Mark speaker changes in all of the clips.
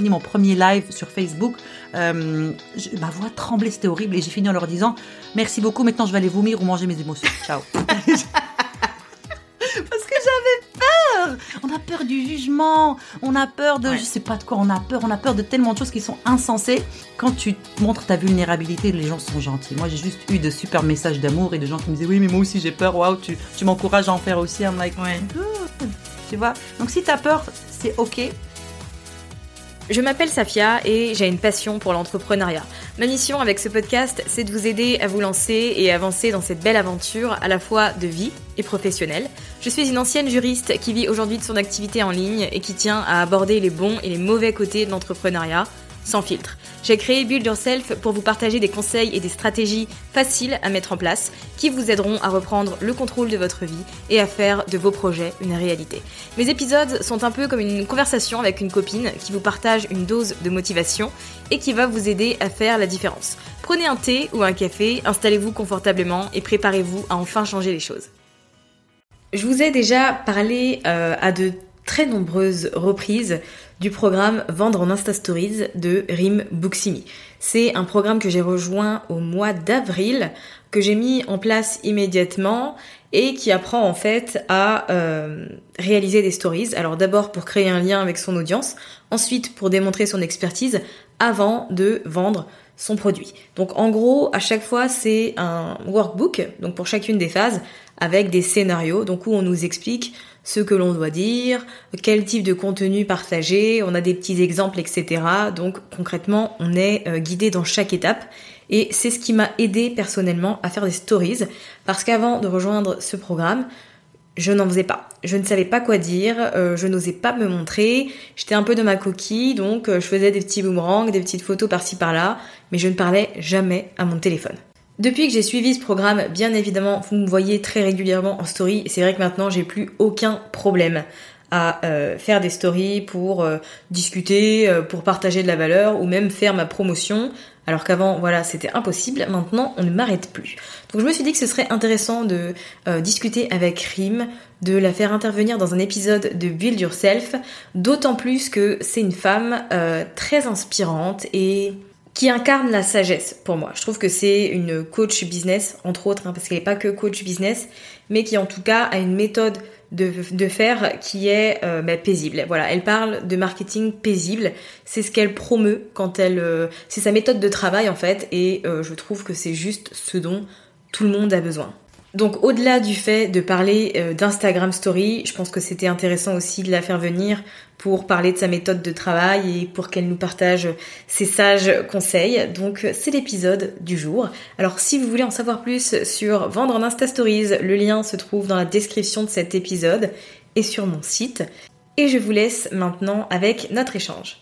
Speaker 1: fini mon premier live sur Facebook. Euh, je- ma voix tremblait, c'était horrible. Et j'ai fini en leur disant Merci beaucoup, maintenant je vais aller vomir ou manger mes émotions. Ciao. Parce que j'avais peur. On a peur du jugement. On a peur de.
Speaker 2: Ouais.
Speaker 1: Je sais pas de quoi on a peur. On a peur de tellement de choses qui sont insensées. Quand tu montres ta vulnérabilité, les gens sont gentils. Moi, j'ai juste eu de super messages d'amour et de gens qui me disaient Oui, mais moi aussi j'ai peur. Waouh, tu, tu m'encourages à en faire aussi. I'm like,
Speaker 2: Ouais.
Speaker 1: Tu vois? Donc si t'as peur, c'est ok.
Speaker 2: Je m'appelle Safia et j'ai une passion pour l'entrepreneuriat. Ma mission avec ce podcast, c'est de vous aider à vous lancer et avancer dans cette belle aventure à la fois de vie et professionnelle. Je suis une ancienne juriste qui vit aujourd'hui de son activité en ligne et qui tient à aborder les bons et les mauvais côtés de l'entrepreneuriat sans filtre. J'ai créé Build Yourself pour vous partager des conseils et des stratégies faciles à mettre en place qui vous aideront à reprendre le contrôle de votre vie et à faire de vos projets une réalité. Mes épisodes sont un peu comme une conversation avec une copine qui vous partage une dose de motivation et qui va vous aider à faire la différence. Prenez un thé ou un café, installez-vous confortablement et préparez-vous à enfin changer les choses. Je vous ai déjà parlé euh, à de très nombreuses reprises du programme Vendre en Insta Stories de Rim Buximi. C'est un programme que j'ai rejoint au mois d'avril, que j'ai mis en place immédiatement et qui apprend en fait à euh, réaliser des stories. Alors d'abord pour créer un lien avec son audience, ensuite pour démontrer son expertise avant de vendre son produit. Donc en gros, à chaque fois, c'est un workbook, donc pour chacune des phases, avec des scénarios, donc où on nous explique ce que l'on doit dire, quel type de contenu partager, on a des petits exemples, etc. Donc concrètement, on est euh, guidé dans chaque étape. Et c'est ce qui m'a aidé personnellement à faire des stories, parce qu'avant de rejoindre ce programme, je n'en faisais pas. Je ne savais pas quoi dire, euh, je n'osais pas me montrer, j'étais un peu de ma coquille, donc euh, je faisais des petits boomerangs, des petites photos par-ci par-là, mais je ne parlais jamais à mon téléphone. Depuis que j'ai suivi ce programme, bien évidemment, vous me voyez très régulièrement en story, c'est vrai que maintenant j'ai plus aucun problème à euh, faire des stories pour euh, discuter, euh, pour partager de la valeur ou même faire ma promotion. Alors qu'avant, voilà, c'était impossible. Maintenant, on ne m'arrête plus. Donc je me suis dit que ce serait intéressant de euh, discuter avec Rim, de la faire intervenir dans un épisode de Build Yourself, d'autant plus que c'est une femme euh, très inspirante et qui incarne la sagesse pour moi. Je trouve que c'est une coach business, entre autres, hein, parce qu'elle n'est pas que coach business, mais qui en tout cas a une méthode de, de faire qui est euh, bah, paisible. Voilà, elle parle de marketing paisible. C'est ce qu'elle promeut quand elle, euh, c'est sa méthode de travail en fait, et euh, je trouve que c'est juste ce dont tout le monde a besoin. Donc au-delà du fait de parler euh, d'Instagram Story, je pense que c'était intéressant aussi de la faire venir pour parler de sa méthode de travail et pour qu'elle nous partage ses sages conseils. Donc c'est l'épisode du jour. Alors si vous voulez en savoir plus sur vendre en Insta Stories, le lien se trouve dans la description de cet épisode et sur mon site. Et je vous laisse maintenant avec notre échange.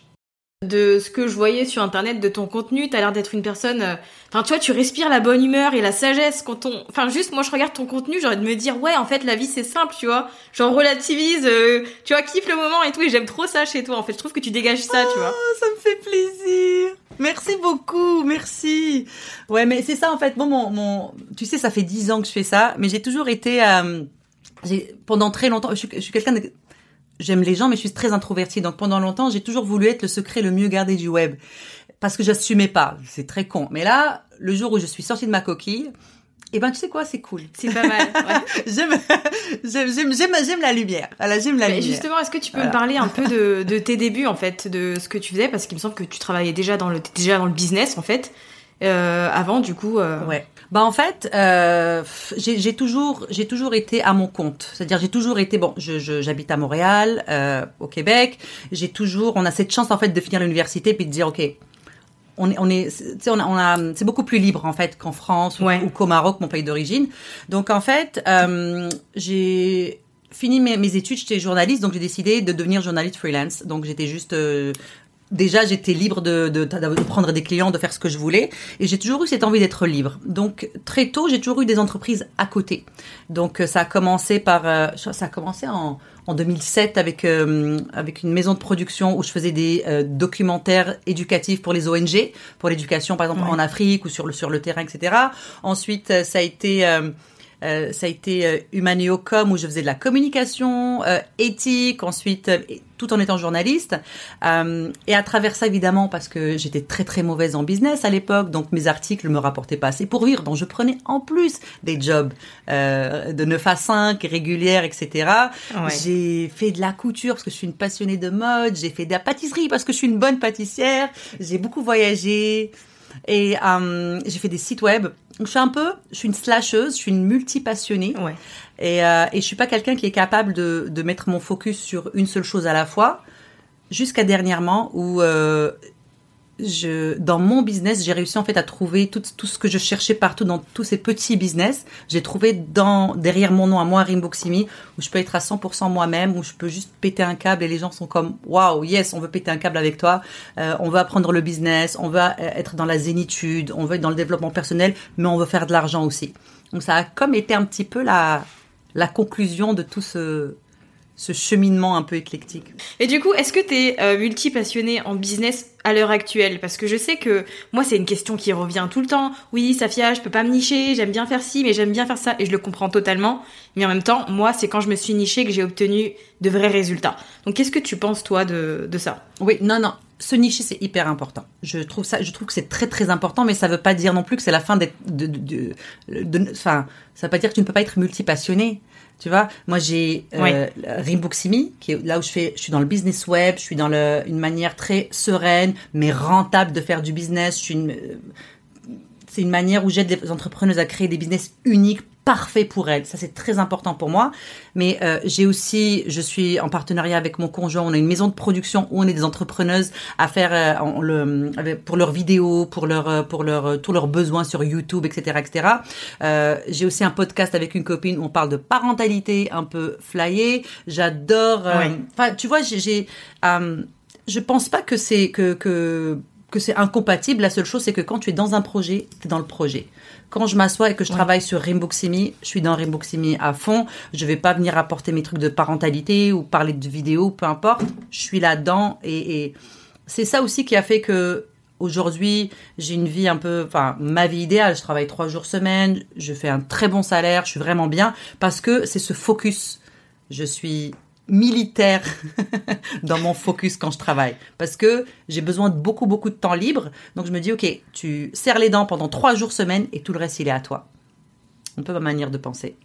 Speaker 2: De ce que je voyais sur internet de ton contenu, t'as l'air d'être une personne. euh, Enfin, tu vois, tu respires la bonne humeur et la sagesse quand on. Enfin, juste, moi, je regarde ton contenu, j'ai envie de me dire, ouais, en fait, la vie c'est simple, tu vois. Genre relativise, euh, tu vois, kiffe le moment et tout. Et j'aime trop ça chez toi. En fait, je trouve que tu dégages ça, tu vois.
Speaker 1: Oh, ça me fait plaisir. Merci beaucoup, merci. Ouais, mais c'est ça en fait. Bon, mon, mon, tu sais, ça fait dix ans que je fais ça, mais j'ai toujours été, euh, j'ai pendant très longtemps, je suis, suis quelqu'un de, j'aime les gens, mais je suis très introvertie. Donc pendant longtemps, j'ai toujours voulu être le secret le mieux gardé du web, parce que j'assumais pas. C'est très con. Mais là, le jour où je suis sortie de ma coquille, eh ben tu sais quoi, c'est cool.
Speaker 2: C'est pas mal. Ouais.
Speaker 1: J'aime, j'aime, j'aime, j'aime, la lumière. Voilà, j'aime la
Speaker 2: Mais
Speaker 1: lumière.
Speaker 2: justement, est-ce que tu peux
Speaker 1: Voilà.
Speaker 2: me parler un peu de, de tes débuts en fait, de ce que tu faisais, parce qu'il me semble que tu travaillais déjà dans le déjà dans le business en fait. Euh, avant, du coup. euh,
Speaker 1: Ouais. Bah en fait, euh, j'ai toujours, j'ai toujours été à mon compte. C'est-à-dire, j'ai toujours été bon. Je, j'habite à Montréal, euh, au Québec. J'ai toujours, on a cette chance en fait de finir l'université puis de dire, ok, on est, on est, tu sais, on a, on a- c'est beaucoup plus libre en fait qu'en France ou,
Speaker 2: Ouais.
Speaker 1: ou qu'au Maroc, mon pays d'origine. Donc en fait, j'ai fini mes, mes études, j'étais journaliste, donc j'ai décidé de devenir journaliste freelance. Donc j'étais juste euh, déjà j'étais libre de, de, de prendre des clients, de faire ce que je voulais, et j'ai toujours eu cette envie d'être libre. Donc très tôt, j'ai toujours eu des entreprises à côté. Donc euh, ça a commencé par, euh, ça a commencé en, en 2007 avec euh, avec une maison de production où je faisais des euh, documentaires éducatifs pour les ONG, pour l'éducation par exemple
Speaker 2: Ouais.
Speaker 1: en Afrique ou sur le sur le terrain, etc. Ensuite, euh, ça a été euh, ça a été euh, Humaneocom où je faisais de la communication euh, éthique, ensuite euh, tout en étant journaliste. Euh, et à travers ça, évidemment, parce que j'étais très très mauvaise en business à l'époque, donc mes articles me rapportaient pas assez pour vivre. Donc je prenais en plus des jobs euh, de 9 à 5, régulières, etc.
Speaker 2: Ouais.
Speaker 1: J'ai fait de la couture parce que je suis une passionnée de mode. J'ai fait de la pâtisserie parce que je suis une bonne pâtissière. J'ai beaucoup voyagé. Et euh, j'ai fait des sites web. Donc, je suis un peu, je suis une slasheuse, je suis une multi-passionnée.
Speaker 2: Ouais.
Speaker 1: Et, euh, et je suis pas quelqu'un qui est capable de, de mettre mon focus sur une seule chose à la fois. Jusqu'à dernièrement où euh, je, dans mon business, j'ai réussi en fait à trouver tout, tout ce que je cherchais partout dans tous ces petits business. J'ai trouvé dans derrière mon nom à moi, Rimboximi, où je peux être à 100% moi-même, où je peux juste péter un câble et les gens sont comme waouh, yes, on veut péter un câble avec toi, Euh, on veut apprendre le business, on veut euh, être dans la zénitude, on veut être dans le développement personnel, mais on veut faire de l'argent aussi. Donc ça a comme été un petit peu la la conclusion de tout ce ce cheminement un peu éclectique.
Speaker 2: Et du coup, est-ce que tu es multi-passionné en business à l'heure actuelle? Parce que je sais que moi, c'est une question qui revient tout le temps. Oui, Safia, je peux pas me nicher, j'aime bien faire ci, mais j'aime bien faire ça, et je le comprends totalement. Mais en même temps, moi, c'est quand je me suis nichée que j'ai obtenu de vrais résultats. Donc, qu'est-ce que tu penses, toi, de, de ça?
Speaker 1: Oui, non, non. Se nicher, c'est hyper important. Je trouve ça, je trouve que c'est très très important, mais ça veut pas dire non plus que c'est la fin d'être, de, de, de, de- enfin, ça veut pas dire que tu ne peux pas être multipassionné. Tu vois, moi j'ai euh. Rimboximi, qui est là où je fais, je suis dans le business web, je suis dans le, une manière très sereine mais rentable de faire du business. Je suis une, euh, c'est une manière où j'aide les entrepreneuses à créer des business uniques, parfaits pour elles. Ça, c'est très important pour moi. Mais euh, j'ai aussi, je suis en partenariat avec mon conjoint. On a une maison de production où on est des entrepreneuses à faire euh, on le, avec- pour leurs vidéos, pour leur, euh, pour leur, euh, tous leurs besoins sur YouTube, etc., etc. Euh, j'ai aussi un podcast avec une copine où on parle de parentalité un peu flyée. J'adore. euh,
Speaker 2: Ouais.
Speaker 1: Enfin, tu vois, j'ai, j'ai, je pense pas que c'est que que que c'est incompatible. La seule chose, c'est que quand tu es dans un projet, tu es dans le projet. Quand je m'assois et que je
Speaker 2: Ouais.
Speaker 1: travaille sur Rimboximi, je suis dans Rimboximi à fond. Je vais pas venir apporter mes trucs de parentalité ou parler de vidéo, peu importe. Je suis là-dedans et, et c'est ça aussi qui a fait que aujourd'hui j'ai une vie un peu, enfin ma vie idéale. Je travaille trois jours semaine, je fais un très bon salaire, je suis vraiment bien parce que c'est ce focus. Je suis militaire dans mon focus quand je travaille. Parce que j'ai besoin de beaucoup beaucoup de temps libre. Donc je me dis ok tu serres les dents pendant trois jours semaine et tout le reste il est à toi. Un peu ma manière de penser.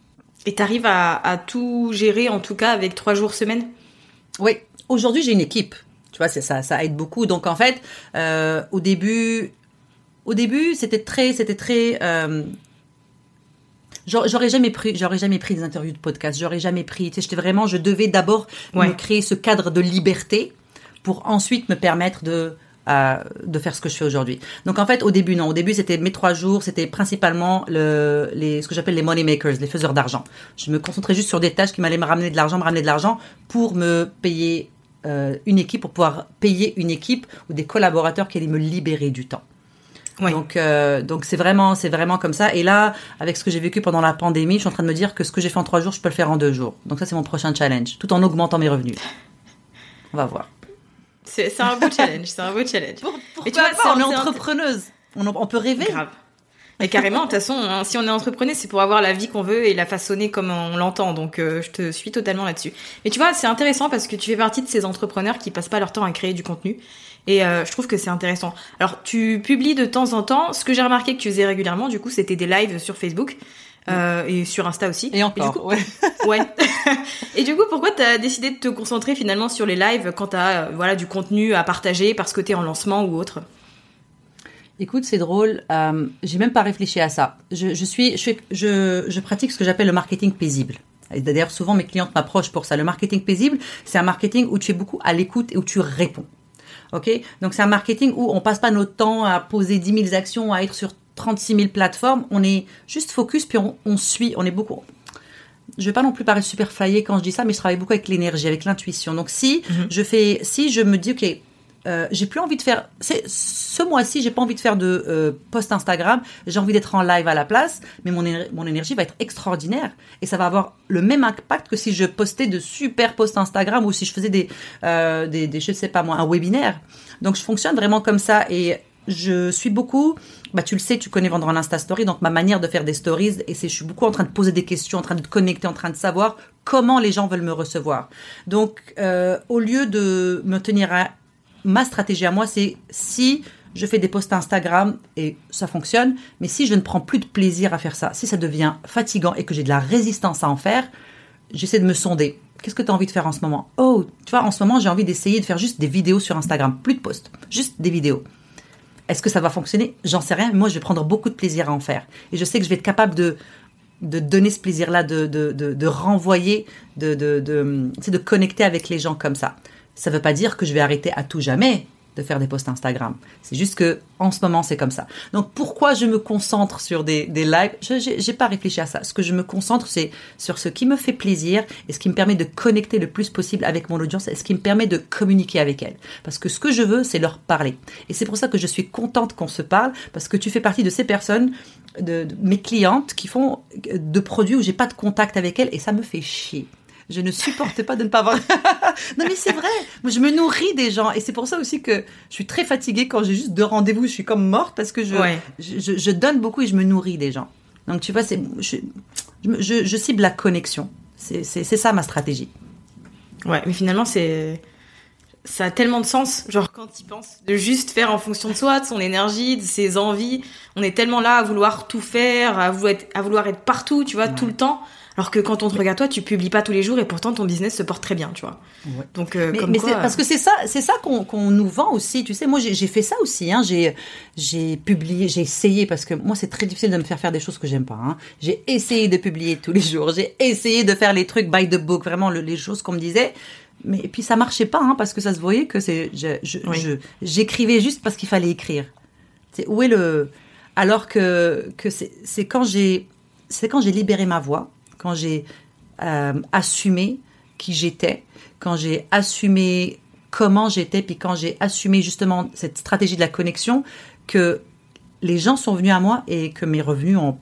Speaker 2: Et t'arrives à, à tout gérer, en tout cas, avec trois jours semaine?
Speaker 1: Oui. Aujourd'hui j'ai une équipe. Tu vois c'est ça ça aide beaucoup. Donc en fait euh, au début au début c'était très c'était très euh, J'aurais jamais pris, j'aurais jamais pris des interviews de podcast, j'aurais jamais pris, tu sais, j'étais vraiment, je devais d'abord
Speaker 2: Ouais.
Speaker 1: me créer ce cadre de liberté pour ensuite me permettre de, euh, de faire ce que je fais aujourd'hui. Donc en fait, au début, non, au début, c'était mes trois jours, c'était principalement le, les, ce que j'appelle les money makers, les faiseurs d'argent. Je me concentrais juste sur des tâches qui m'allaient me ramener de l'argent, me ramener de l'argent pour me payer euh, une équipe, pour pouvoir payer une équipe ou des collaborateurs qui allaient me libérer du temps.
Speaker 2: Ouais.
Speaker 1: Donc, euh, donc c'est vraiment, c'est vraiment comme ça. Et là, avec ce que j'ai vécu pendant la pandémie, je suis en train de me dire que ce que j'ai fait en trois jours, je peux le faire en deux jours. Donc ça, c'est mon prochain challenge, tout en augmentant mes revenus. On va voir.
Speaker 2: C'est un beau challenge, c'est un beau challenge.
Speaker 1: Pourquoi
Speaker 2: tu vois,
Speaker 1: pas On est entrepreneuse. On, on peut rêver.
Speaker 2: Grave. Mais carrément, de toute façon, hein, si on est entrepreneur, c'est pour avoir la vie qu'on veut et la façonner comme on l'entend. Donc, euh, je te suis totalement là-dessus. Mais tu vois, c'est intéressant parce que tu fais partie de ces entrepreneurs qui passent pas leur temps à créer du contenu. Et euh, je trouve que c'est intéressant. Alors, tu publies de temps en temps. Ce que j'ai remarqué que tu faisais régulièrement, du coup, c'était des lives sur Facebook. euh, et sur Insta aussi.
Speaker 1: Et encore.
Speaker 2: du coup,
Speaker 1: ouais.
Speaker 2: Ouais. et du coup, pourquoi t'as décidé de te concentrer finalement sur les lives quand t'as euh, voilà du contenu à partager parce que t'es en lancement ou autre?
Speaker 1: Écoute, c'est drôle. Euh, j'ai même pas réfléchi à ça. Je, je suis, je, suis- je, je pratique ce que j'appelle le marketing paisible. Et D'ailleurs, souvent mes clientes m'approchent pour ça. Le marketing paisible, c'est un marketing où tu es beaucoup à l'écoute et où tu réponds. Ok? Donc c'est un marketing où on passe pas notre temps à poser 10 000 actions, à être sur 36 000 plateformes. On est juste focus puis on, on suit. On est beaucoup. Je vais pas non plus paraître super flyé quand je dis ça, mais je travaille beaucoup avec l'énergie, avec l'intuition. Donc si je fais, si je me dis ok, euh, j'ai plus envie de faire. Ce mois-ci, j'ai pas envie de faire de euh, post Instagram. J'ai envie d'être en live à la place, mais mon mon énergie va être extraordinaire et ça va avoir le même impact que si je postais de super posts Instagram ou si je faisais des euh, des, je sais pas moi un webinaire. Donc je fonctionne vraiment comme ça et je suis beaucoup. Bah tu le sais, tu connais vendre en Insta Story, donc ma manière de faire des stories et c'est je suis beaucoup en train de poser des questions, en train de connecter, en train de savoir comment les gens veulent me recevoir. Donc euh, au lieu de me tenir à ma stratégie à moi, c'est si je fais des posts Instagram et ça fonctionne, mais si je ne prends plus de plaisir à faire ça, si ça devient fatigant et que j'ai de la résistance à en faire, j'essaie de me sonder. Qu'est-ce que tu as envie de faire en ce moment? Oh, tu vois, en ce moment, j'ai envie d'essayer de faire juste des vidéos sur Instagram, plus de posts, juste des vidéos. Est-ce que ça va fonctionner? J'en sais rien, mais moi, je vais prendre beaucoup de plaisir à en faire. Et je sais que je vais être capable de de donner ce plaisir-là, de, de, de, de renvoyer, de, de, de, connecter avec les gens comme ça. Ça ne veut pas dire que je vais arrêter à tout jamais de faire des posts Instagram. C'est juste que en ce moment, c'est comme ça. Donc, pourquoi je me concentre sur des, lives? Je n'ai pas réfléchi à ça. Ce que je me concentre, c'est sur ce qui me fait plaisir et ce qui me permet de connecter le plus possible avec mon audience et ce qui me permet de communiquer avec elle. Parce que ce que je veux, c'est leur parler. Et c'est pour ça que je suis contente qu'on se parle, parce que tu fais partie de ces personnes, de, de mes clientes, qui font de produits où j'ai pas de contact avec elles et ça me fait chier. Je ne supporte pas de ne pas avoir. non mais c'est vrai. Moi, je me nourris des gens et c'est pour ça aussi que je suis très fatiguée quand j'ai juste deux rendez-vous. Je suis comme morte parce que je,
Speaker 2: Ouais.
Speaker 1: je, je- je donne beaucoup et je me nourris des gens. Donc tu vois, c'est je, je, cible la connexion. C'est c'est- c'est ça ma stratégie.
Speaker 2: Ouais, mais finalement, c'est. Ça a tellement de sens, genre quand tu penses, de juste faire en fonction de soi, de son énergie, de ses envies. On est tellement là à vouloir tout faire, à vouloir être, à vouloir être partout, tu vois, tout le temps. Alors que quand on te regarde toi, tu publies pas tous les jours et pourtant ton business se porte très bien, tu vois.
Speaker 1: Ouais.
Speaker 2: Donc euh,
Speaker 1: Mais,
Speaker 2: comme
Speaker 1: mais
Speaker 2: quoi,
Speaker 1: c'est parce que c'est ça, c'est ça qu'on qu'on nous vend aussi. Tu sais, moi j'ai fait ça aussi. Hein. J'ai publié, j'ai essayé parce que moi c'est très difficile de me faire faire des choses que j'aime pas. Hein. J'ai essayé de publier tous les jours. J'ai essayé de faire les trucs by the book, vraiment le- les choses qu'on me disait. Mais et puis ça marchait pas hein, parce que ça se voyait que c'est
Speaker 2: Oui.
Speaker 1: j'écrivais juste parce qu'il fallait écrire. C'est où est le alors que que c'est quand j'ai c'est quand j'ai libéré ma voix, quand j'ai euh, assumé qui j'étais, quand j'ai assumé comment j'étais, puis quand j'ai assumé justement cette stratégie de la connexion, que les gens sont venus à moi et que mes revenus ont,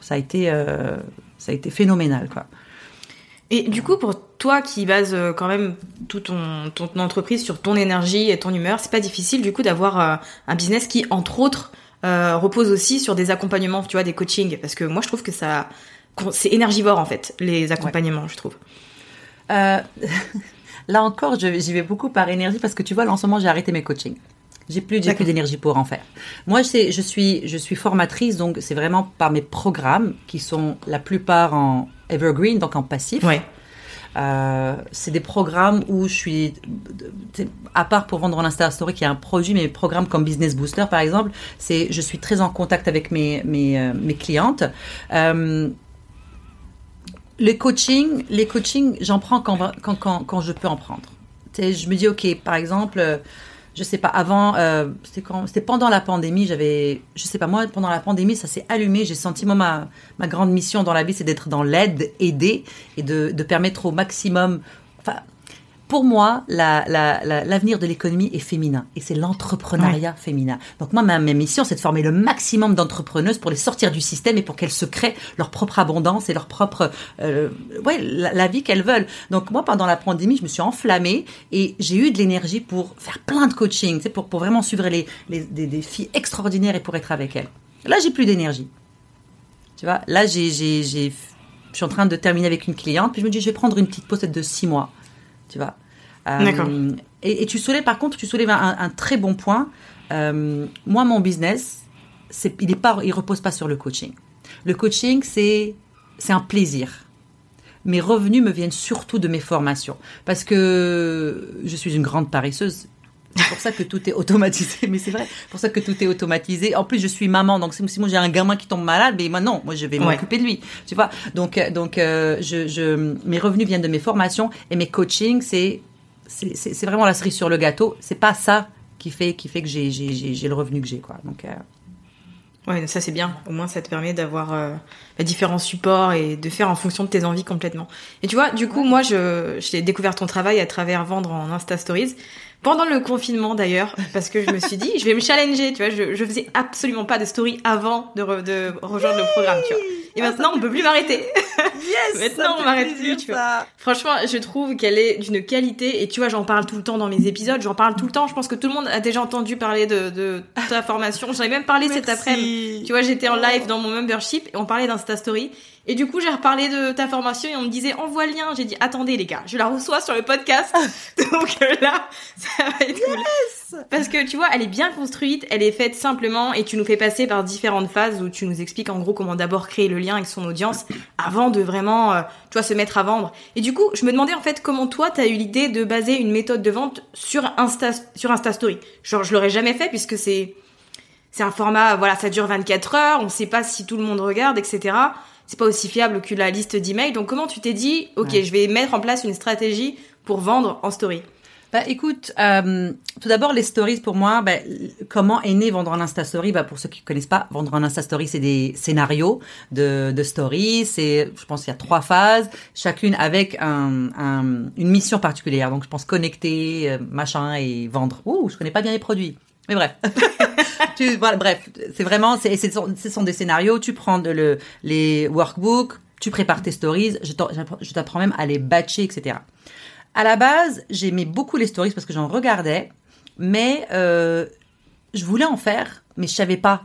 Speaker 1: ça a été, euh, ça a été phénoménal quoi.
Speaker 2: Et du coup, pour toi qui base euh, quand même toute ton, entreprise sur ton énergie et ton humeur, c'est pas difficile du coup d'avoir un business qui, entre autres, repose aussi sur des accompagnements, tu vois, des coachings. Parce que moi, je trouve que ça, c'est énergivore en fait, les accompagnements, je trouve.
Speaker 1: Euh, là encore, j'y vais beaucoup par énergie parce que tu vois, là, en ce moment, j'ai arrêté mes coachings. J'ai plus, j'ai
Speaker 2: D'accord.
Speaker 1: plus d'énergie pour en faire. Moi, je suis, je suis formatrice, donc c'est vraiment par mes programmes qui sont la plupart en evergreen, donc en passif.
Speaker 2: Ouais.
Speaker 1: Euh, c'est des programmes où je suis, à part pour vendre en Insta Story qui est un produit, mais programmes comme Business Booster par exemple, c'est, je suis très en contact avec mes mes, euh, mes clientes. Euh, les coachings, les coachings, j'en prends quand, quand, quand, je peux en prendre. Je me dis, ok, par exemple, euh, je sais pas, avant, euh, c'était pendant la pandémie, j'avais, je sais pas, moi, pendant la pandémie, ça s'est allumé. J'ai senti, moi, ma, ma grande mission dans la vie, c'est d'être dans l'aide, aider et de, de permettre au maximum, enfin, pour moi, l'avenir de l'économie est féminin et c'est l'entrepreneuriat féminin. Donc moi, ma, mission, c'est de former le maximum d'entrepreneuses pour les sortir du système et pour qu'elles se créent leur propre abondance et leur propre, euh, ouais, la, vie qu'elles veulent. Donc moi, pendant la pandémie, je me suis enflammée et j'ai eu de l'énergie pour faire plein de coaching, pour, pour vraiment suivre les, les des, des filles extraordinaires et pour être avec elles. Là, j'ai plus d'énergie. Tu vois, là, j'ai, j'ai, je suis en train de terminer avec une cliente, puis je me dis, je vais prendre une petite pause de six mois tu vois.
Speaker 2: Euh, D'accord.
Speaker 1: Et, tu soulèves, par contre, tu soulèves un, très bon point. Euh, moi, mon business, il il repose pas sur le coaching. Le coaching, c'est, c'est un plaisir. Mes revenus me viennent surtout de mes formations, parce que je suis une grande paresseuse. C'est pour ça que tout est automatisé, mais c'est vrai. pour ça que tout est automatisé. En plus, je suis maman, donc si moi j'ai un gamin qui tombe malade, mais moi non, moi je vais m'occuper de lui, tu vois. Donc, euh, donc, euh, je, je, mes revenus viennent de mes formations et mes coachings, c'est, c'est vraiment la cerise sur le gâteau. C'est pas ça qui fait, qui fait que j'ai, j'ai, le revenu que j'ai, quoi. Donc. Euh,
Speaker 2: Ouais, ça c'est bien. Au moins ça te permet d'avoir euh, différents supports et de faire en fonction de tes envies complètement. Et tu vois, du coup, moi, je j'ai découvert ton travail à travers vendre en Insta Stories pendant le confinement d'ailleurs, parce que je me suis dit, je vais me challenger, tu vois, je, je faisais absolument pas de story avant de, de rejoindre le programme, tu vois. Et ah, maintenant, on peut plus m'arrêter.
Speaker 1: Yes,
Speaker 2: maintenant, on m'arrête plus, tu vois. Franchement, je trouve qu'elle est d'une qualité, et tu vois, j'en parle tout le temps dans mes épisodes, j'en parle tout le temps. Je pense que tout le monde a déjà entendu parler de, de ta formation. J'en ai même parlé cet après-midi. Tu vois, j'étais en live dans mon membership et on parlait d'Insta Story. Et du coup, j'ai reparlé de ta formation et on me disait envoie le lien. J'ai dit attendez les gars, je la reçois sur le podcast. Donc euh, là, ça va être cool. Parce que tu vois, elle est bien construite, elle est faite simplement et tu nous fais passer par différentes phases où tu nous expliques en gros comment d'abord créer le lien avec son audience avant de vraiment, euh, tu vois, se mettre à vendre. Et du coup, je me demandais en fait comment toi, tu as eu l'idée de baser une méthode de vente sur Insta, sur Insta Story. Genre, je l'aurais jamais fait puisque c'est c'est un format, voilà, ça dure 24 heures, on sait pas si tout le monde regarde, etc c'est pas aussi fiable que la liste d'emails. Donc comment tu t'es dit, ok, je vais mettre en place une stratégie pour vendre en story?
Speaker 1: Bah, écoute, euh, tout d'abord les stories pour moi, bah, comment est né vendre en Insta Story? Bah, Pour ceux qui ne connaissent pas, vendre en Insta Story, c'est des scénarios de, de stories. C'est, je pense, qu'il y a trois phases, chacune avec un, une mission particulière. Donc je pense connecter, euh, machin et vendre. Ouh, je connais pas bien les produits. Mais bref. bref, c'est vraiment, c'est, ce sont des scénarios. Tu prends le, les workbooks, tu prépares tes stories. Je t'apprends même à les batcher, etc. À la base, j'aimais beaucoup les stories parce que j'en regardais, mais euh, je voulais en faire, mais je savais pas.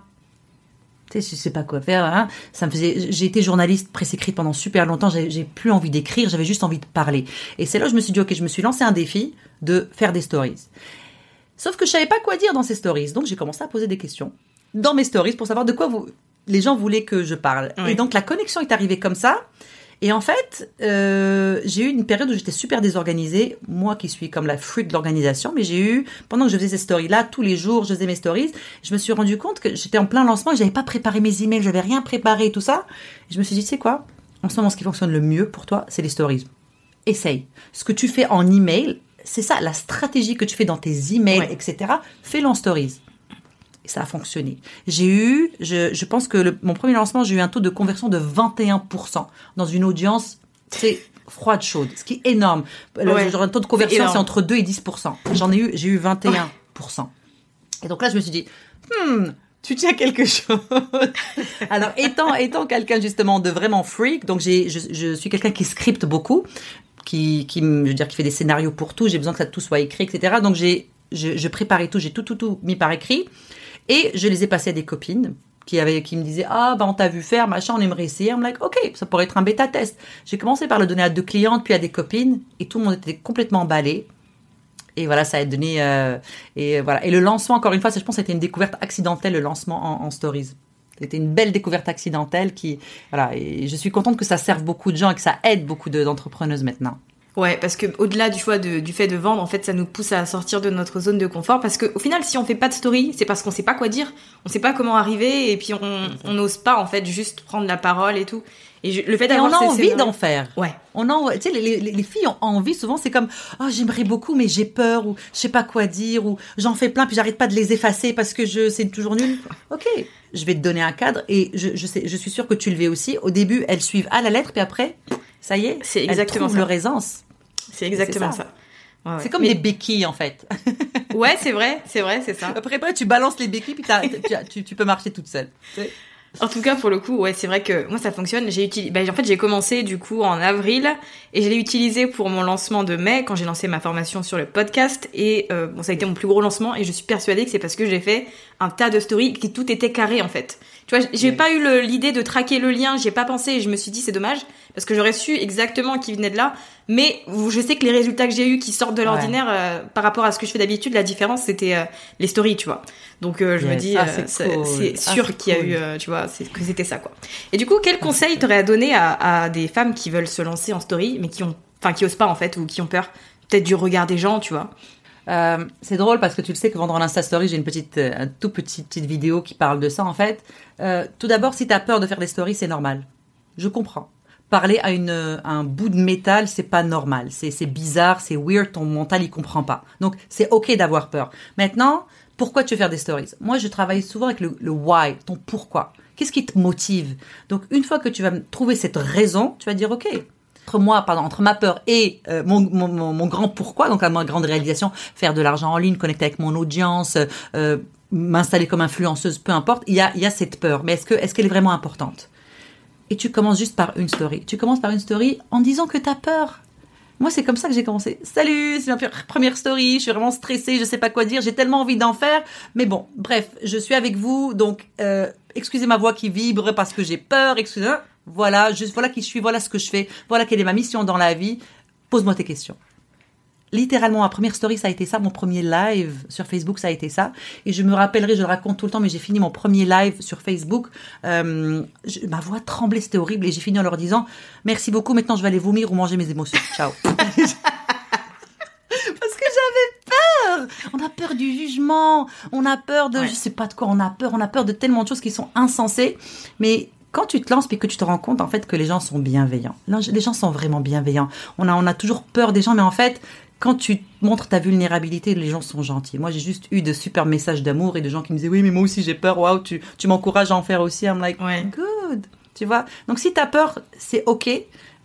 Speaker 1: Tu sais, je sais pas quoi faire. Hein. Ça me faisait. J'ai été journaliste presse écrite pendant super longtemps. J'ai plus envie d'écrire. J'avais juste envie de parler. Et c'est là où je me suis dit ok, je me suis lancé un défi de faire des stories. Sauf que je savais pas quoi dire dans ces stories, donc j'ai commencé à poser des questions dans mes stories pour savoir de quoi vous, les gens voulaient que je parle. Et donc la connexion est arrivée comme ça. Et en fait, euh, j'ai eu une période où j'étais super désorganisée, moi qui suis comme la freak de l'organisation, mais j'ai eu, pendant que je faisais ces stories-là, tous les jours, je faisais mes stories, je me suis rendu compte que j'étais en plein lancement et j'avais pas préparé mes emails, j'avais rien préparé et tout ça. Et je me suis dit, tu sais quoi? En ce moment, ce qui fonctionne le mieux pour toi, c'est les stories. Essaye. Ce que tu fais en email, c'est ça, la stratégie que tu fais dans tes emails, etc. Fais-le en stories. Et ça a fonctionné. J'ai eu, je, pense que mon premier lancement, j'ai eu un taux de conversion de 21% dans une audience, c'est froide chaude, ce qui est énorme. Le, un taux de conversion, c'est entre 2 et 10%. J'en ai eu, j'ai eu 21%. Et donc là, je me suis dit, hmm, tu tiens quelque chose. Alors, étant, étant quelqu'un justement de vraiment freak, donc j'ai, je, je suis quelqu'un qui scripte beaucoup qui, qui, je veux dire, qui fait des scénarios pour tout. J'ai besoin que ça tout soit écrit, etc. Donc j'ai, je, préparais tout, j'ai tout, tout, tout mis par écrit. Et je les ai passés à des copines qui qui me disaient, ah, bah, on t'a vu faire, machin, on aimerait essayer. I'm like, ok, ça pourrait être un bêta test. J'ai commencé par le donner à deux clientes, puis à des copines, et tout le monde était complètement emballé. Et voilà, ça a donné, euh, et voilà. Et le lancement, encore une fois, je pense, c'était une découverte accidentelle, le lancement en, en stories. C'était une belle découverte accidentelle qui, voilà, et je suis contente que ça serve beaucoup de gens et que ça aide beaucoup d'entrepreneuses maintenant.
Speaker 2: Ouais, parce que au-delà du choix du fait de vendre, en fait, ça nous pousse à sortir de notre zone de confort. Parce qu'au final, si on fait pas de story, c'est parce qu'on sait pas quoi dire, on sait pas comment arriver, et puis on n'ose pas en fait juste prendre la parole et tout.
Speaker 1: Et le fait d'avoir on a envie d'en faire. Ouais. On a, tu sais, les, les, filles ont envie souvent. C'est comme, oh, j'aimerais beaucoup, mais j'ai peur ou je sais pas quoi dire ou j'en fais plein puis j'arrête pas de les effacer parce que je c'est toujours nul. Ok, je vais te donner un cadre et je, je sais, je suis sûre que tu le veux aussi. Au début, elles suivent à la lettre puis après, ça y est,
Speaker 2: c'est exactement elles
Speaker 1: leur aisance.
Speaker 2: C'est exactement ça. Ouais, ouais.
Speaker 1: C'est comme
Speaker 2: Mais-
Speaker 1: des béquilles en fait.
Speaker 2: Ouais, c'est vrai, c'est vrai, c'est ça.
Speaker 1: Après, après, tu balances les béquilles puis tu- tu peux marcher toute seule.
Speaker 2: En tout cas, pour le coup, ouais, c'est vrai que moi ça fonctionne. J'ai utilisé, bah, en fait, j'ai commencé du coup en avril et je l'ai utilisé pour mon lancement de mai quand j'ai lancé ma formation sur le podcast et euh, bon, ça a été mon plus gros lancement et je suis persuadée que c'est parce que j'ai fait un tas de stories qui tout était carré en fait. Tu vois, j'ai
Speaker 1: Oui.
Speaker 2: pas eu l'idée de traquer le lien, j'y ai pas pensé et je me suis dit c'est dommage parce que j'aurais su exactement qui venait de là. Mais je sais que les résultats que j'ai eu qui sortent de
Speaker 1: Ouais.
Speaker 2: l'ordinaire euh, par rapport à ce que je fais d'habitude, la différence c'était euh, les stories, tu vois. Donc euh, je me dis
Speaker 1: ah, c'est cool. Ah,
Speaker 2: sûr qu'il y a eu tu vois, c'est que c'était ça quoi. Et du coup, quel conseil t'aurais à donner à, à des femmes qui veulent se lancer en story, mais qui ont, enfin, qui osent pas en fait, ou qui ont peur, peut-être du regard des gens, tu vois?
Speaker 1: Euh, c'est drôle parce que tu le sais que vendant l'Insta Story, j'ai une petite, euh, un tout petit petite vidéo qui parle de ça en fait. Euh, tout d'abord, si tu as peur de faire des stories, c'est normal. Je comprends. Parler à, une, un bout de métal, c'est pas normal. C'est c'est bizarre, c'est weird, ton mental il comprend pas. Donc c'est ok d'avoir peur. Maintenant, pourquoi tu veux faire des stories? Moi, je travaille souvent avec le, le why, ton pourquoi. Qu'est-ce qui te motive? Donc une fois que tu vas trouver cette raison, tu vas dire ok, entre moi, pardon, entre ma peur et euh, mon, mon, grand pourquoi, donc à ma grande réalisation, faire de l'argent en ligne, connecter avec mon audience, euh, m'installer comme influenceuse, peu importe, il y a, y a cette peur. Mais est-ce est-ce qu'elle est vraiment importante? Et tu commences juste par une story. Tu commences par une story en disant que tu as peur. Moi, c'est comme ça que j'ai commencé. Salut, c'est ma première story. Je suis vraiment stressée, je sais pas quoi dire. J'ai tellement envie d'en faire, mais bon, bref, je suis avec vous, donc euh, excusez ma voix qui vibre parce que j'ai peur. Excusez. Voilà, juste voilà qui je suis, voilà ce que je fais, voilà quelle est ma mission dans la vie. Pose-moi tes questions. Littéralement, ma première story, ça a été ça. Mon premier live sur Facebook, ça a été ça. Et je me rappellerai, je le raconte tout le temps, mais j'ai fini mon premier live sur Facebook. Euh, je- ma voix tremblait, c'était horrible. Et j'ai fini en leur disant Merci beaucoup, maintenant je vais aller vomir ou manger mes émotions. Ciao. Parce que j'avais peur. On a peur du jugement. On a peur de,
Speaker 2: Ouais.
Speaker 1: je sais pas de quoi, on a peur. On a peur de tellement de choses qui sont insensées. Mais quand tu te lances et que tu te rends compte en fait que les gens sont bienveillants. Les gens sont vraiment bienveillants. On a, on a toujours peur des gens, mais en fait, quand tu montres ta vulnérabilité, les gens sont gentils. Moi, j'ai juste eu de super messages d'amour et de gens qui me disaient oui, mais moi aussi j'ai peur. Waouh, tu, tu m'encourages à en faire aussi. I'm like
Speaker 2: Ouais.
Speaker 1: good. Tu vois? Donc si t'as peur, c'est ok,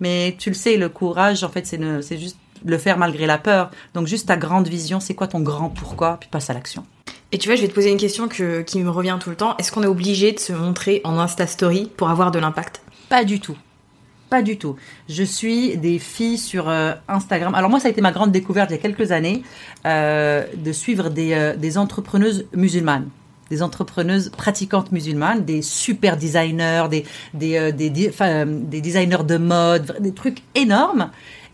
Speaker 1: mais tu le sais, le courage, en fait, c'est c'est juste le faire malgré la peur. Donc juste ta grande vision, c'est quoi ton grand pourquoi, puis passe à l'action.
Speaker 2: Et tu vois, je vais te poser une question que, qui me revient tout le temps. Est-ce qu'on est obligé de se montrer en Insta Story pour avoir de l'impact?
Speaker 1: Pas du tout. Pas du tout. Je suis des filles sur euh, Instagram. Alors moi, ça a été ma grande découverte il y a quelques années euh, de suivre des, euh, des entrepreneuses musulmanes, des entrepreneuses pratiquantes musulmanes, des super designers, des, des, des, des designers de mode, des trucs énormes.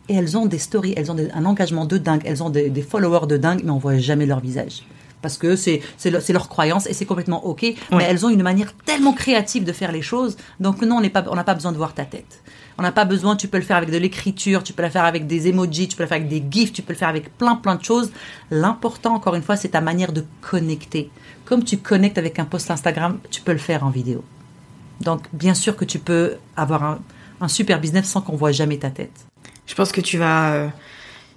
Speaker 1: Et elles ont des stories, elles ont un engagement de dingue, elles ont des, des followers de dingue, mais on voit jamais leur visage. Parce que c'est c'est le- c'est leur croyance et c'est complètement ok. Mais elles ont une manière tellement créative de faire les choses. Donc non, on n'est pas, on n'a pas besoin de voir ta tête. On n'a pas besoin. Tu peux le faire avec de l'écriture, tu peux le faire avec des emojis, tu peux le faire avec des gifs, tu peux le faire avec plein plein de choses. L'important, encore une fois, c'est ta manière de connecter. Comme tu connectes avec un post Instagram, tu peux le faire en vidéo. Donc bien sûr que tu peux avoir un, un super business sans qu'on voit jamais ta tête.
Speaker 2: Je pense que tu vas, euh,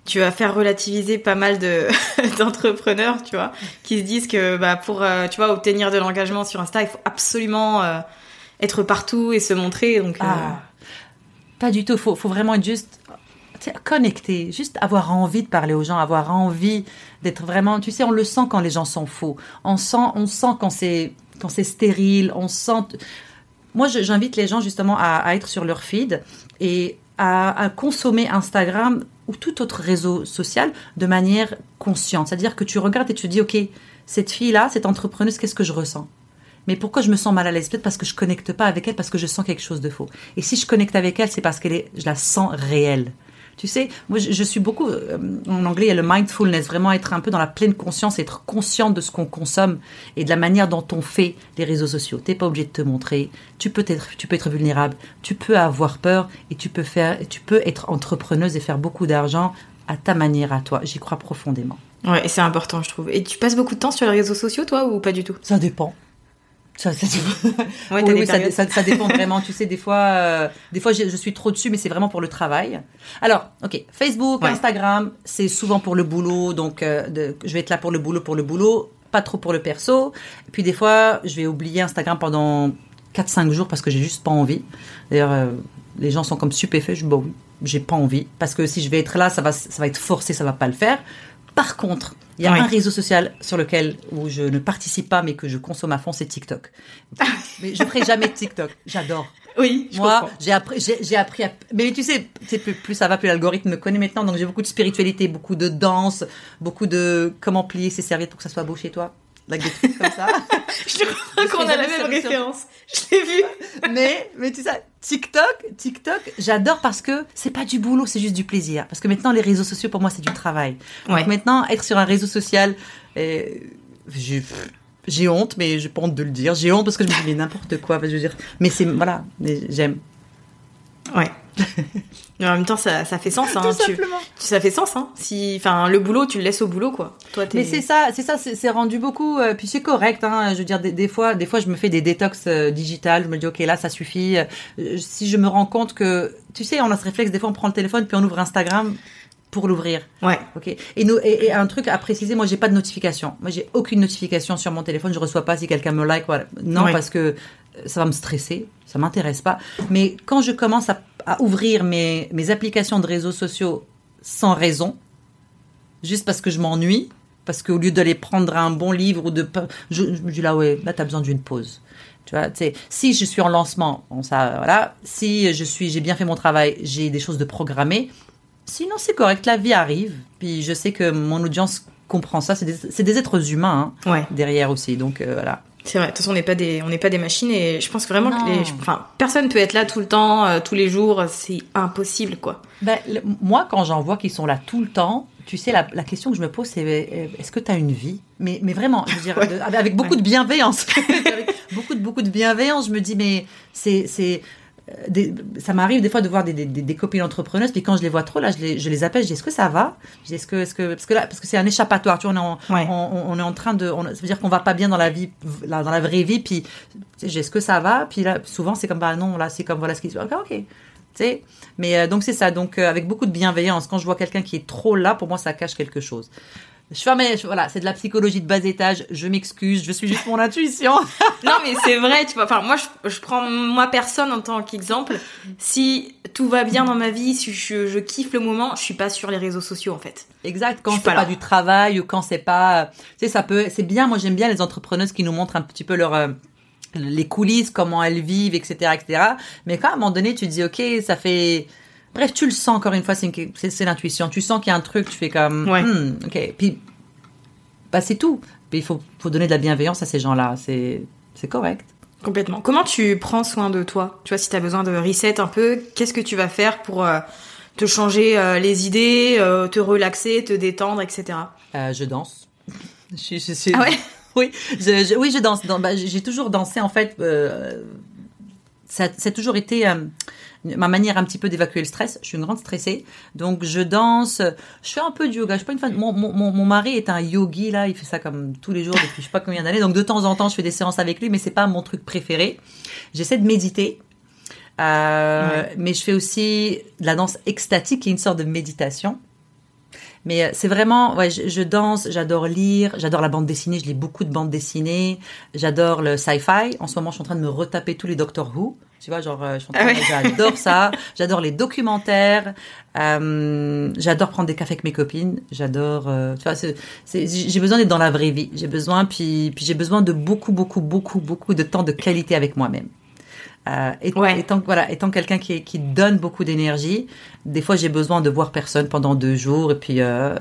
Speaker 2: tu vas faire relativiser pas mal de d'entrepreneurs, tu vois, qui se disent que bah, pour, euh, tu vois, obtenir de l'engagement sur Insta, il faut absolument euh, être partout et se montrer. Donc, euh,
Speaker 1: Ah, pas du tout. Faut, faut vraiment être juste connecté, juste avoir envie de parler aux gens, avoir envie d'être vraiment. Tu sais, on le sent quand les gens sont faux. On sent, on sent quand c'est quand c'est stérile. On sent. Moi, j'invite les gens justement à, être sur leur feed et à consommer Instagram ou tout autre réseau social de manière consciente. C'est-à-dire que tu regardes et tu te dis, ok, cette fille-là, cette entrepreneuse, qu'est-ce que je ressens? Mais pourquoi je me sens mal à l'aise? Peut-être parce que je connecte pas avec elle, parce que je sens quelque chose de faux. Et si je connecte avec elle, c'est parce qu'elle est, je la sens réelle. Tu sais, moi, je, je suis beaucoup, euh, en anglais, il y a le mindfulness, vraiment être un peu dans la pleine conscience, être consciente de ce qu'on consomme et de la manière dont on fait les réseaux sociaux. T'es pas obligé de te montrer. Tu peux être, tu peux être vulnérable. Tu peux avoir peur et tu peux faire, tu peux être entrepreneuse et faire beaucoup d'argent à ta manière, à toi. J'y crois profondément.
Speaker 2: ouais, et c'est important, je trouve. Et tu passes beaucoup de temps sur les réseaux sociaux, toi, ou pas du tout?
Speaker 1: Ça dépend. Ça, ça dépend.
Speaker 2: Ouais, t'as
Speaker 1: oui,
Speaker 2: des
Speaker 1: oui, ça,
Speaker 2: périodes.
Speaker 1: ça- ça dépend vraiment. Tu sais, des fois, euh, des fois, je, je suis trop dessus, mais c'est vraiment pour le travail. Alors, ok, Facebook,
Speaker 2: Ouais.
Speaker 1: Instagram, c'est souvent pour le boulot, donc euh, de- je vais être là pour le boulot, pour le boulot, pas trop pour le perso. Puis des fois, je vais oublier Instagram pendant 4-5 jours parce que j'ai juste pas envie. D'ailleurs, euh, les gens sont comme stupéfaits. Je dis, bon, oui, j'ai pas envie. Parce que si je vais être là, ça va, ça va être forcé, ça va pas le faire. Par contre, il y a
Speaker 2: Oui.
Speaker 1: un réseau social sur lequel où je ne participe pas, mais que je consomme à fond, c'est TikTok. mais je ferai jamais de TikTok. J'adore.
Speaker 2: Oui, je
Speaker 1: Moi, j'ai appris, j'ai, appris à... Mais tu sais, c'est plus, plus ça va, plus l'algorithme me connaît maintenant. Donc j'ai beaucoup de spiritualité, beaucoup de danse, beaucoup de comment plier ses serviettes pour que ça soit beau chez toi. Like des trucs comme ça.
Speaker 2: Je crois qu'on a la même référence. Je l'ai vu.
Speaker 1: mais, mais tu sais, TikTok, TikTok, j'adore parce que c'est pas du boulot, c'est juste du plaisir. Parce que maintenant, les réseaux sociaux, pour moi, c'est du travail.
Speaker 2: Ouais.
Speaker 1: Donc maintenant, être sur un réseau social, euh, j'ai, j'ai honte, mais j'ai pas honte de le dire. J'ai honte parce que je me dis, mais n'importe quoi, je veux dire. Mais c'est, voilà, mais j'aime.
Speaker 2: Ouais. Mais en même temps, ça, ça fait sens. Hein.
Speaker 1: Tout
Speaker 2: Tu-
Speaker 1: simplement.
Speaker 2: ça fait sens. Hein. Si, enfin, le boulot, tu le laisses au boulot, quoi. Toi.
Speaker 1: Mais c'est ça, c'est ça, c'est rendu beaucoup. euh, puis c'est correct, hein. Je veux dire, des, des fois, des fois, je me fais des détox euh, digitales. Je me dis, ok, là, ça suffit. Euh, si je me rends compte que, tu sais, on a ce réflexe. Des fois, on prend le téléphone puis on ouvre Instagram pour l'ouvrir.
Speaker 2: Ouais.
Speaker 1: Ok. Et, nous, et, et un truc à préciser, moi, j'ai pas de notification. Moi, j'ai aucune notification sur mon téléphone. Je reçois pas si quelqu'un me like. Voilà. Non,
Speaker 2: Ouais.
Speaker 1: parce que ça va me stresser. Ça m'intéresse pas. Mais quand je commence à, à ouvrir mes, mes applications de réseaux sociaux sans raison, juste parce que je m'ennuie, parce qu'au lieu d'aller prendre un bon livre ou de, je, je me dis là ouais, là t'as besoin d'une pause. Tu vois, tu sais, si je suis en lancement, bon ça, voilà. Si je suis, j'ai bien fait mon travail, j'ai des choses de programmer. Sinon c'est correct, la vie arrive. Puis je sais que mon audience comprend ça. C'est des, des êtres humains hein,
Speaker 2: Ouais.
Speaker 1: derrière aussi, donc euh, voilà.
Speaker 2: C'est vrai. De toute façon, on n'est pas des, on n'est pas des machines et je pense vraiment
Speaker 1: Non.
Speaker 2: que les, enfin, personne peut être là tout le temps, euh, tous les jours. C'est impossible, quoi.
Speaker 1: Ben, le- moi, quand j'en vois qui sont là tout le temps, tu sais, la, la question que je me pose, c'est euh, est-ce que tu as une vie? Mais, mais vraiment, je veux dire,
Speaker 2: Ouais.
Speaker 1: de- avec beaucoup
Speaker 2: Ouais.
Speaker 1: de bienveillance. avec beaucoup, de, beaucoup de bienveillance, je me dis, mais c'est. c'est des- ça m'arrive des fois de voir des, des, des- des copines entrepreneuses, puis quand je les vois trop, là, je les, je les appelle, je dis est-ce que ça va? Je dis est-ce que, est-ce que, parce que là, parce que c'est un échappatoire, tu vois, on est en,
Speaker 2: Ouais.
Speaker 1: on, on est en train de, on- ça veut dire qu'on va pas bien dans la vie, là, dans la vraie vie, puis j'ai, est-ce que ça va? Puis là, souvent c'est comme bah non, là c'est comme voilà ce qui se passe. Ok, ok. Tu sais, mais euh, donc c'est ça, donc euh, avec beaucoup de bienveillance. Quand je vois quelqu'un qui est trop là, pour moi ça cache quelque chose. Je fais, mais je- voilà, c'est de la psychologie de bas étage. Je m'excuse, je suis juste mon intuition.
Speaker 2: Non, mais c'est vrai, tu vois. Enfin, moi, je, je prends moi personne en tant qu'exemple. Si tout va bien dans ma vie, si je, je kiffe le moment, je suis pas sur les réseaux sociaux, en fait.
Speaker 1: Exact. Quand c'est
Speaker 2: pas
Speaker 1: du travail ou quand c'est pas, tu sais, ça peut, c'est bien. Moi, j'aime bien les entrepreneuses qui nous montrent un petit peu leur euh, les coulisses, comment elles vivent, etc., etc. Mais quand à un moment donné, tu te dis, ok, ça fait, bref, tu le sens encore une fois, c'est l'intuition. Tu sens qu'il y a un truc, tu fais comme,
Speaker 2: Ouais.
Speaker 1: Hmm, ok, puis, bah c'est tout. Puis il faut, faut donner de la bienveillance à ces gens-là. C'est, correct.
Speaker 2: Complètement. Comment tu prends soin de toi? Tu vois, si tu as besoin de reset un peu, qu'est-ce que tu vas faire pour euh, te changer euh, les idées, euh, te relaxer, te détendre, etc.
Speaker 1: Je danse. Je, je
Speaker 2: Ah ouais?
Speaker 1: Oui, je, je- oui, je danse. Dans- bah, j'ai toujours dansé en fait. Ça, ça a toujours été euh, ma manière un petit peu d'évacuer le stress. Je suis une grande stressée, donc je danse. Je fais un peu de yoga. Je suis pas une fan. Mon, mon, mon, mon mari est un yogi là. Il fait ça comme tous les jours depuis je sais pas combien d'années. Donc de temps en temps, je fais des séances avec lui, mais c'est pas mon truc préféré. J'essaie de méditer. Euh, Mais je fais aussi de la danse extatique, qui est une sorte de méditation. Mais euh, c'est vraiment, ouais, je, je danse, j'adore lire, j'adore la bande dessinée, je lis beaucoup de bandes dessinées, j'adore le sci-fi. En ce moment, je suis en train de me retaper tous les Doctor Who. Tu vois, genre, euh, je suis en train
Speaker 2: Ah ouais.
Speaker 1: j'adore ça. J'adore les documentaires. Euh, j'adore prendre des cafés avec mes copines. J'adore, euh, tu vois, j'ai besoin d'être dans la vraie vie. J'ai besoin, puis, puis j'ai besoin de beaucoup, beaucoup, beaucoup, beaucoup de temps de qualité avec moi-même. Euh, et-
Speaker 2: Ouais.
Speaker 1: étant voilà, étant quelqu'un qui, qui donne beaucoup d'énergie, des fois j'ai besoin de voir personne pendant deux jours et puis, euh,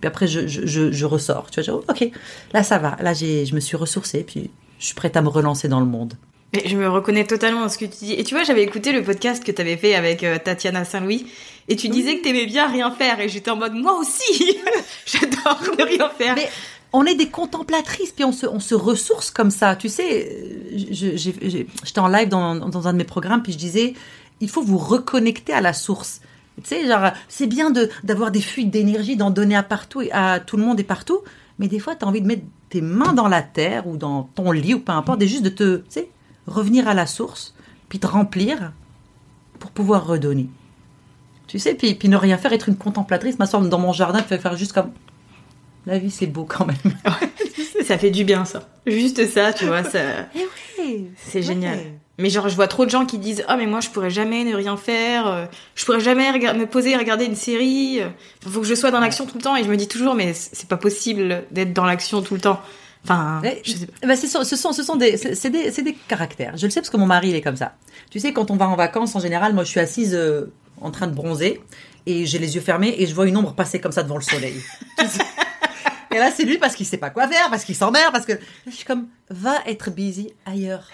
Speaker 1: puis après je, je, je, je ressors. Tu vois, genre, ok, là ça va, là j'ai, je me suis ressourcée puis je suis prête à me relancer dans le monde.
Speaker 2: Mais je me reconnais totalement dans ce que tu dis. Et tu vois, j'avais écouté le podcast que tu avais fait avec euh, Tatiana Saint-Louis. Et tu disais que t'aimais bien rien faire. Et j'étais en mode, moi aussi J'adore ne rien faire.
Speaker 1: Mais on est des contemplatrices, puis on se, ressource comme ça. Tu sais, j'ai- j'étais en live dans, un de mes programmes, puis je disais, il faut vous reconnecter à la source. Tu sais, genre, c'est bien de d'avoir des fuites d'énergie, d'en donner à partout, à tout le monde et partout, mais des fois, tu as envie de mettre tes mains dans la terre ou dans ton lit ou peu importe, et juste de te, tu sais, revenir à la source, puis te remplir pour pouvoir redonner. Tu sais, puis, puis ne rien faire, être une contemplatrice, m'asseoir dans mon jardin, puis faire juste comme, la vie c'est beau quand même.
Speaker 2: Ça fait du bien, ça. Juste ça, tu vois, ça...
Speaker 1: Eh oui,
Speaker 2: C'est génial. Mais genre, je vois trop de gens qui disent, ah, mais moi, je pourrais jamais ne rien faire, euh, je pourrais jamais me poser et regarder une série, il faut que je sois dans l'action tout le temps. Et je me dis toujours, mais c'est pas possible d'être dans l'action tout le temps. Enfin, je sais pas.
Speaker 1: Bah, ce sont, ce sont, ce sont des, c'est des, des, caractères. Je le sais parce que mon mari, il est comme ça. Tu sais, quand on va en vacances, en général, moi, je suis assise euh, en train de bronzer et j'ai les yeux fermés et je vois une ombre passer comme ça devant le soleil. et là, c'est lui parce qu'il sait pas quoi faire, parce qu'il s'emmerde, parce que je suis comme, va être busy ailleurs.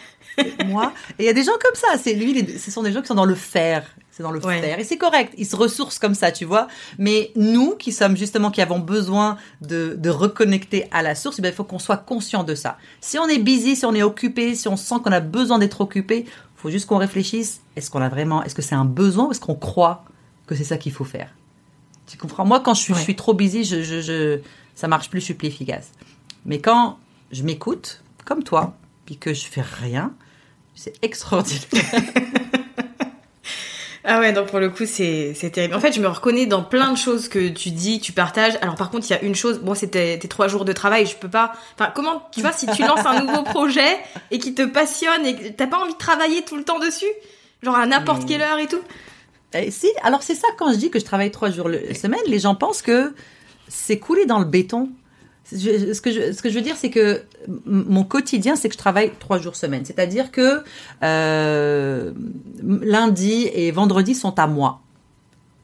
Speaker 1: moi. Et il y a des gens comme ça. C'est lui, ce sont des gens qui sont dans le faire. C'est dans le faire. Et c'est correct. Ils se ressourcent comme ça, tu vois. Mais nous, qui sommes justement, qui avons besoin de, de reconnecter à la source, eh il faut qu'on soit conscient de ça. Si on est busy, si on est occupé, si on sent qu'on a besoin d'être occupé, faut juste qu'on réfléchisse. Est-ce qu'on a vraiment, est-ce que c'est un besoin ou est-ce qu'on croit que c'est ça qu'il faut faire? Tu comprends? Moi, quand je suis, je suis trop busy, je, je, je, ça marche plus, je suis plus efficace. Mais quand je m'écoute, comme toi, puis que je fais rien, c'est extraordinaire.
Speaker 2: ah ouais, donc pour le coup, c'est terrible. En fait, je me reconnais dans plein de choses que tu dis, tu partages. Alors par contre, il y a une chose, bon, c'était tes trois jours de travail, je peux pas... Enfin, comment, tu vois, si tu lances un nouveau projet et qui te passionne et t'as pas envie de travailler tout le temps dessus Genre à n'importe quelle heure et tout
Speaker 1: eh, Si, alors c'est ça, quand je dis que je travaille trois jours la semaine, les gens pensent que c'est coulé dans le béton ce, que je, ce que je veux dire, c'est que mon quotidien, c'est que je travaille trois jours semaine. C'est-à-dire que euh, lundi et vendredi sont à moi.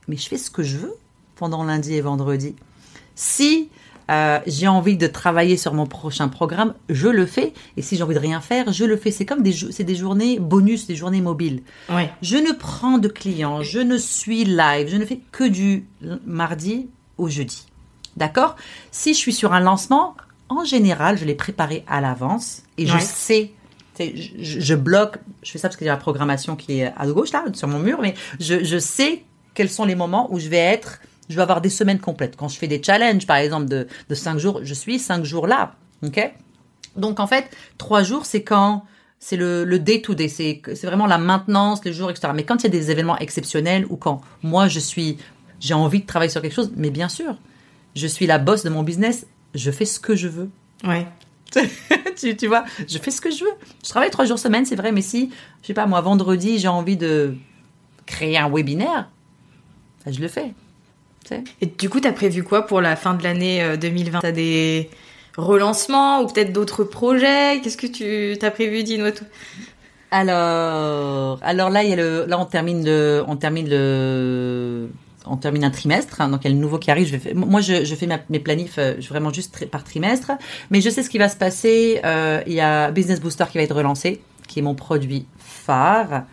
Speaker 1: Mais je fais ce que je veux pendant lundi et vendredi. Si euh, j'ai envie de travailler sur mon prochain programme, je le fais. Et si j'ai envie de rien faire, je le fais. C'est comme des, c'est des journées bonus, des journées mobiles.
Speaker 2: Ouais.
Speaker 1: Je ne prends de clients, je ne suis live, je ne fais que du mardi au jeudi. D'accord? Si je suis sur un lancement, en général, je l'ai préparé à l'avance et je sais je, bloque, je fais ça parce y a la programmation qui est à gauche là, sur mon mur, mais je, sais quels sont les moments où je vais être, je vais avoir des semaines complètes. Quand je fais des challenges, par exemple, de, de 5 jours, je suis 5 jours là. OK? Donc en fait, 3 jours, c'est quand c'est le, le day to day, c'est vraiment la maintenance, les jours, etc. Mais quand il y a des événements exceptionnels ou quand moi je suis, j'ai envie de travailler sur quelque chose, mais bien sûr, je suis la boss de mon business, je fais ce que je veux.
Speaker 2: Ouais.
Speaker 1: tu, tu, vois, je fais ce que je veux. Je travaille trois jours semaine, c'est vrai, mais si, je sais pas, moi, vendredi, j'ai envie de créer un webinaire, ben, je le fais.
Speaker 2: Et du coup, tu as prévu quoi pour la fin de l'année 2020 euh, Tu as des relancements ou peut-être d'autres projets? Qu'est-ce que tu as prévu? Dis-nous tout.
Speaker 1: Alors, alors là, il y a le, là on termine le, on termine le on termine un trimestre, hein, donc il y a le nouveau qui arrive. Moi, je, fais mes planifs euh, vraiment juste par trimestre, mais je sais ce qui va se passer. Euh, il y a Business Booster qui va être relancé, qui est mon produit phare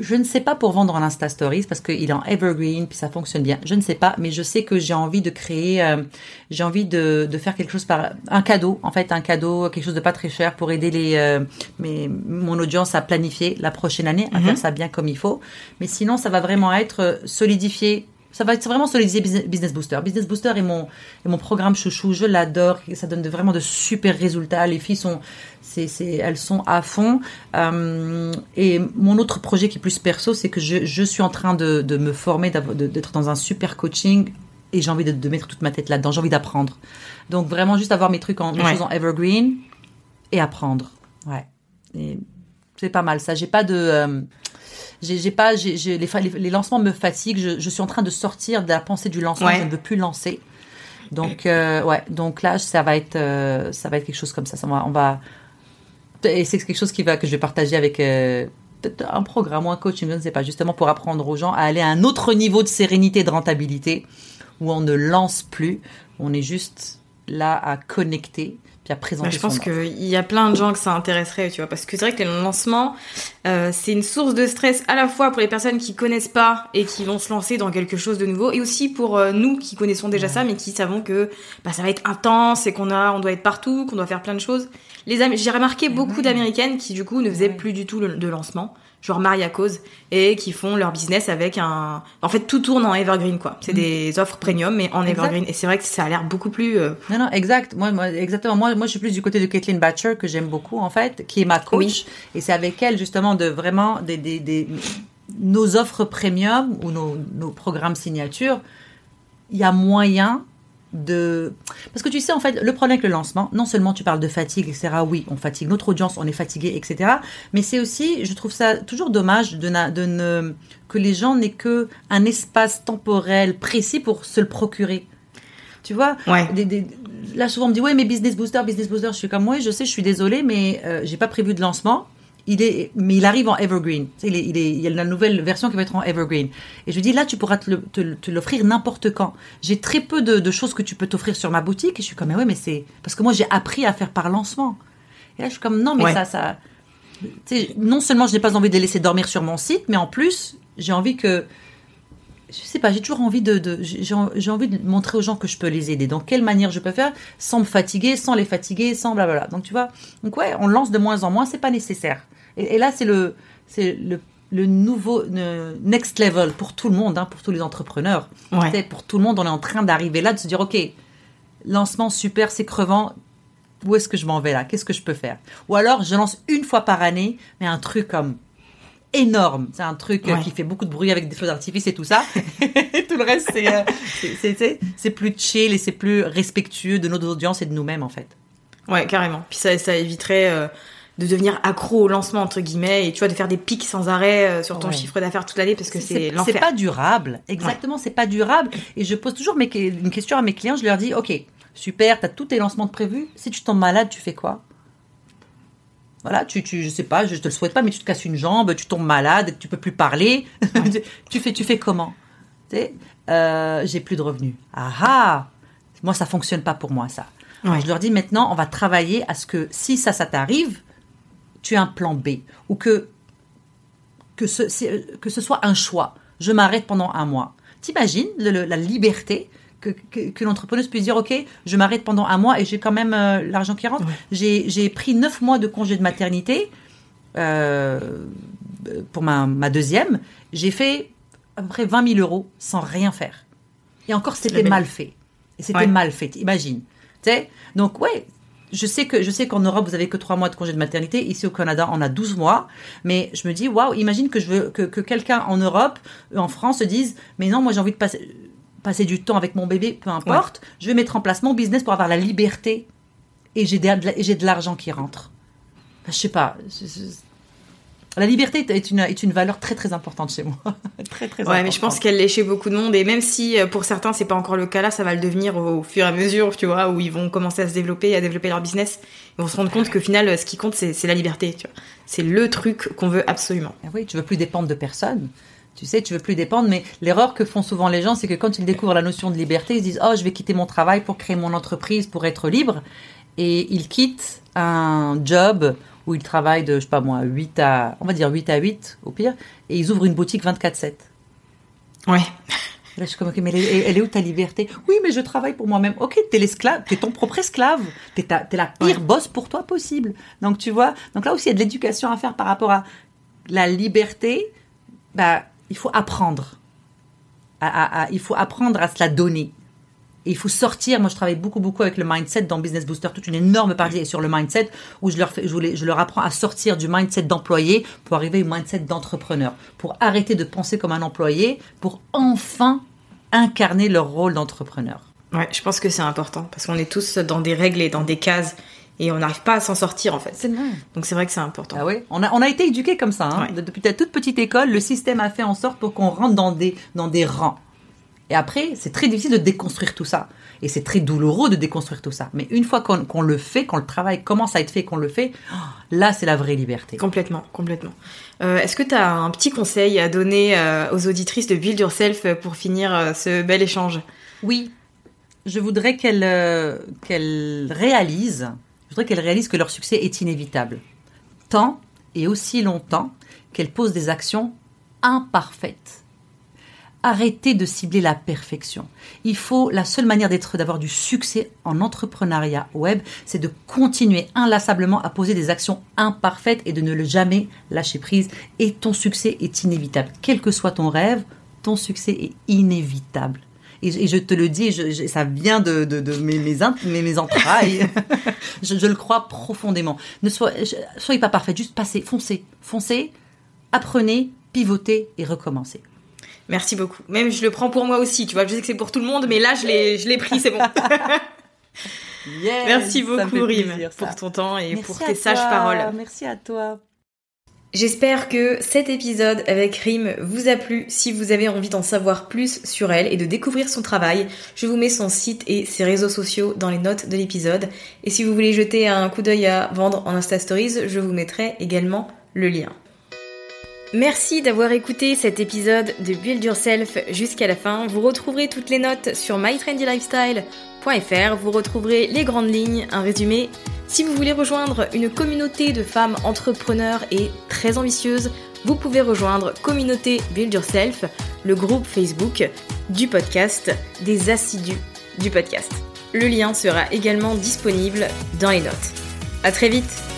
Speaker 1: je ne sais pas pour vendre en Insta Stories parce qu'il est en evergreen puis ça fonctionne bien. Je ne sais pas, mais je sais que j'ai envie de créer, euh, j'ai envie de, de, faire quelque chose par un cadeau, en fait un cadeau, quelque chose de pas très cher pour aider les euh, mes, mon audience à planifier la prochaine année, à mhm. faire ça bien comme il faut. Mais sinon, ça va vraiment être solidifier ça va être vraiment solidifier Business Booster. Business Booster est mon, est mon programme chouchou. Je l'adore. Ça donne de, vraiment de super résultats. Les filles sont, c'est, elles sont à fond. Euh, et mon autre projet qui est plus perso, c'est que je, je suis en train de, de me former, d'être dans un super coaching et j'ai envie de, de, mettre toute ma tête là-dedans. J'ai envie d'apprendre. Donc vraiment juste avoir mes trucs en, mes choses en evergreen et apprendre. Ouais. Et c'est pas mal ça. J'ai pas de, euh, j'ai pas, les, les, lancements me fatiguent. Je, je, suis en train de sortir de la pensée du lancement. Je ne veux plus lancer. Donc euh, ouais, donc là ça va être, euh, ça va être quelque chose comme ça. ça va, on va, et c'est quelque chose qui va que je vais partager avec euh, peut-être un programme ou un coach, je ne sais pas, justement pour apprendre aux gens à aller à un autre niveau de sérénité, de rentabilité, où on ne lance plus, on est juste là à connecter
Speaker 2: je pense qu'il y a plein de gens que ça intéresserait, tu vois, parce que c'est vrai que les lancements, euh, c'est une source de stress à la fois pour les personnes qui connaissent pas et qui vont se lancer dans quelque chose de nouveau, et aussi pour euh, nous qui connaissons déjà ça, mais qui savons que bah, ça va être intense et qu'on a, on doit être partout, qu'on doit faire plein de choses. Les j'ai remarqué beaucoup d'américaines qui du coup ne faisaient plus du tout de lancement genre Maria Cause, et qui font leur business avec un. En fait, tout tourne en evergreen, quoi. C'est mm. des offres premium, mais en evergreen. Et c'est vrai que ça a l'air beaucoup plus. Euh,
Speaker 1: non, non, exact. Moi, moi, exactement. Moi, moi, je suis plus du côté de Caitlin Batcher, que j'aime beaucoup, en fait, qui est ma coach. Et c'est avec elle, justement, de vraiment. Des, des, des... Nos offres premium ou nos, nos programmes signature, il y a moyen de parce que tu sais en fait le problème avec le lancement non seulement tu parles de fatigue etc oui on fatigue notre audience on est fatigué etc mais c'est aussi je trouve ça toujours dommage de, de ne que les gens n'aient que un espace temporel précis pour se le procurer tu vois
Speaker 2: ouais.
Speaker 1: là souvent on me dit ouais mais business booster business booster je suis comme ouais je sais je suis désolée mais euh, j'ai pas prévu de lancement il est, mais il arrive en evergreen. Il, est, il, est, il y a la nouvelle version qui va être en evergreen. Et je lui dis, là, tu pourras te, l'offrir n'importe quand. J'ai très peu de, choses que tu peux t'offrir sur ma boutique. Et je suis comme, mais ouais, mais c'est. Parce que moi, j'ai appris à faire par lancement. Et là, je suis comme, non, mais ça, ça. non seulement je n'ai pas envie de les laisser dormir sur mon site, mais en plus, j'ai envie que. Je sais pas, j'ai toujours envie de, de j'ai envie de montrer aux gens que je peux les aider. Dans quelle manière je peux faire sans me fatiguer, sans les fatiguer, sans blablabla. Donc tu vois, donc ouais, on lance de moins en moins, c'est pas nécessaire. Et, là, c'est le, c'est le, le nouveau next level pour tout le monde, hein, pour tous les entrepreneurs. Pour tout le monde, on est en train d'arriver là, de se dire, OK, lancement super, c'est crevant. Où est-ce que je m'en vais là? Qu'est-ce que je peux faire? Ou alors, je lance une fois par année, mais un truc comme énorme. C'est un truc qui fait beaucoup de bruit avec des feux d'artifice et tout ça. et tout le reste, euh, c'est, c'est, plus chill et c'est plus respectueux de notre audience et de nous-mêmes, en fait.
Speaker 2: Ouais, carrément. Puis ça, ça éviterait euh, de devenir accro au lancement entre guillemets et tu vois de faire des pics sans arrêt euh, sur ton chiffre d'affaires toute l'année parce que c'est l'enfer.
Speaker 1: C'est pas durable. Exactement, c'est pas durable et je pose toujours mes, une question à mes clients, je leur dis OK, super, tu as tous tes lancements de prévus, si tu tombes malade, tu fais quoi? Voilà, tu, tu, je sais pas, je te le souhaite pas, mais tu te casses une jambe, tu tombes malade, tu peux plus parler. tu fais, tu fais comment? Tu sais, euh, j'ai plus de revenus. Ah ah Moi, ça fonctionne pas pour moi, ça. je leur dis maintenant, on va travailler à ce que si ça, ça t'arrive, tu as un plan B ou que, que, ce, que ce soit un choix. Je m'arrête pendant un mois. T'imagines la liberté que, que, l'entrepreneuse puisse dire ok je m'arrête pendant un mois et j'ai quand même euh, l'argent qui rentre. J'ai pris neuf mois de congé de maternité euh, pour ma, ma deuxième. J'ai fait à peu près 20 000 euros sans rien faire. Et encore c'était mal fait. Et c'était mal fait imagine donc ouais je sais que je sais qu'en Europe vous avez que trois mois de congé de maternité. Ici au Canada, on a 12 mois. Mais je me dis waouh, imagine que je veux que, que quelqu'un en Europe, en France, se dise mais non, moi j'ai envie de passer passer du temps avec mon bébé, peu importe. Je vais mettre en place mon business pour avoir la liberté et j'ai de l'argent qui rentre. Je je sais pas. La liberté est une, est une valeur très très importante chez moi. très très
Speaker 2: ouais, mais je pense qu'elle l'est chez beaucoup de monde. Et même si euh, pour certains c'est pas encore le cas là, ça va le devenir au, fur et à mesure, tu vois, où ils vont commencer à se développer, à développer leur business. Ils vont se rendre compte qu'au final, ce qui compte, c'est la liberté. Tu vois, c'est le truc qu'on veut absolument.
Speaker 1: Ah oui, tu veux plus dépendre de personne. Tu sais, tu veux plus dépendre, mais l'erreur que font souvent les gens, c'est que quand ils découvrent la notion de liberté, ils se disent Oh, je vais quitter mon travail pour créer mon entreprise, pour être libre. Et ils quittent un job où ils travaillent de, je sais pas moi, 8 à, on va dire 8 à 8 au pire, et ils ouvrent une boutique 24-7.
Speaker 2: Ouais.
Speaker 1: Là, je suis comme, ok, mais elle est, où ta liberté? Oui, mais je travaille pour moi-même. Ok, t'es l'esclave, t'es ton propre esclave. T'es, es la pire boss pour toi possible. Donc, tu vois, donc là aussi, il y a de l'éducation à faire par rapport à la liberté. Bah, il faut apprendre. il faut apprendre à se la donner il faut sortir. Moi, je travaille beaucoup, beaucoup avec le mindset dans Business Booster. Toute une énorme partie sur le mindset où je leur, fais, je, je leur apprends à sortir du mindset d'employé pour arriver au mindset d'entrepreneur. Pour arrêter de penser comme un employé, pour enfin incarner leur rôle d'entrepreneur.
Speaker 2: Ouais, je pense que c'est important parce qu'on est tous dans des règles et dans des cases et on n'arrive pas à s'en sortir en fait.
Speaker 1: C'est vrai.
Speaker 2: Donc c'est vrai que c'est important.
Speaker 1: Ah oui, on a, on a été éduqués comme ça. Hein. Depuis ta toute petite école, le système a fait en sorte pour qu'on rentre dans des, dans des rangs. Et après, c'est très difficile de déconstruire tout ça. Et c'est très douloureux de déconstruire tout ça. Mais une fois qu'on le fait, quand le travail commence à être fait, qu'on le fait, là, c'est la vraie liberté.
Speaker 2: Complètement, complètement. Euh, est-ce que tu as un petit conseil à donner euh, aux auditrices de Build Yourself pour finir euh, ce bel échange?
Speaker 1: Oui. Je voudrais qu'elles qu'elles réalisent, je voudrais qu'elles réalisent que leur succès est inévitable. Tant et aussi longtemps qu'elles posent des actions imparfaites arrêtez de cibler la perfection. Il faut, la seule manière d'être, d'avoir du succès en entrepreneuriat web, c'est de continuer inlassablement à poser des actions imparfaites et de ne le jamais lâcher prise. Et ton succès est inévitable. Quel que soit ton rêve, ton succès est inévitable. Et, je te le dis, ça vient de, mes, mes, entrailles. je, le crois profondément. Ne soyez pas parfait, juste passez, foncez, foncez, apprenez, pivotez et recommencez.
Speaker 2: Merci beaucoup. Même je le prends pour moi aussi, tu vois. Je sais que c'est pour tout le monde, mais là je l'ai, je l'ai pris, c'est bon.
Speaker 1: Yes,
Speaker 2: Merci beaucoup
Speaker 1: fait
Speaker 2: Rim
Speaker 1: plaisir, ça.
Speaker 2: pour ton temps et
Speaker 1: Merci
Speaker 2: pour tes sages
Speaker 1: toi,
Speaker 2: paroles.
Speaker 1: Merci à toi.
Speaker 2: J'espère que cet épisode avec Rim vous a plu. Si vous avez envie d'en savoir plus sur elle et de découvrir son travail, je vous mets son site et ses réseaux sociaux dans les notes de l'épisode. Et si vous voulez jeter un coup d'œil à vendre en Insta Stories, je vous mettrai également le lien. Merci d'avoir écouté cet épisode de Build Yourself jusqu'à la fin. Vous retrouverez toutes les notes sur mytrendylifestyle.fr. Vous retrouverez les grandes lignes, un résumé. Si vous voulez rejoindre une communauté de femmes entrepreneurs et très ambitieuses, vous pouvez rejoindre Communauté Build Yourself, le groupe Facebook du podcast, des assidus du podcast. Le lien sera également disponible dans les notes. À très vite!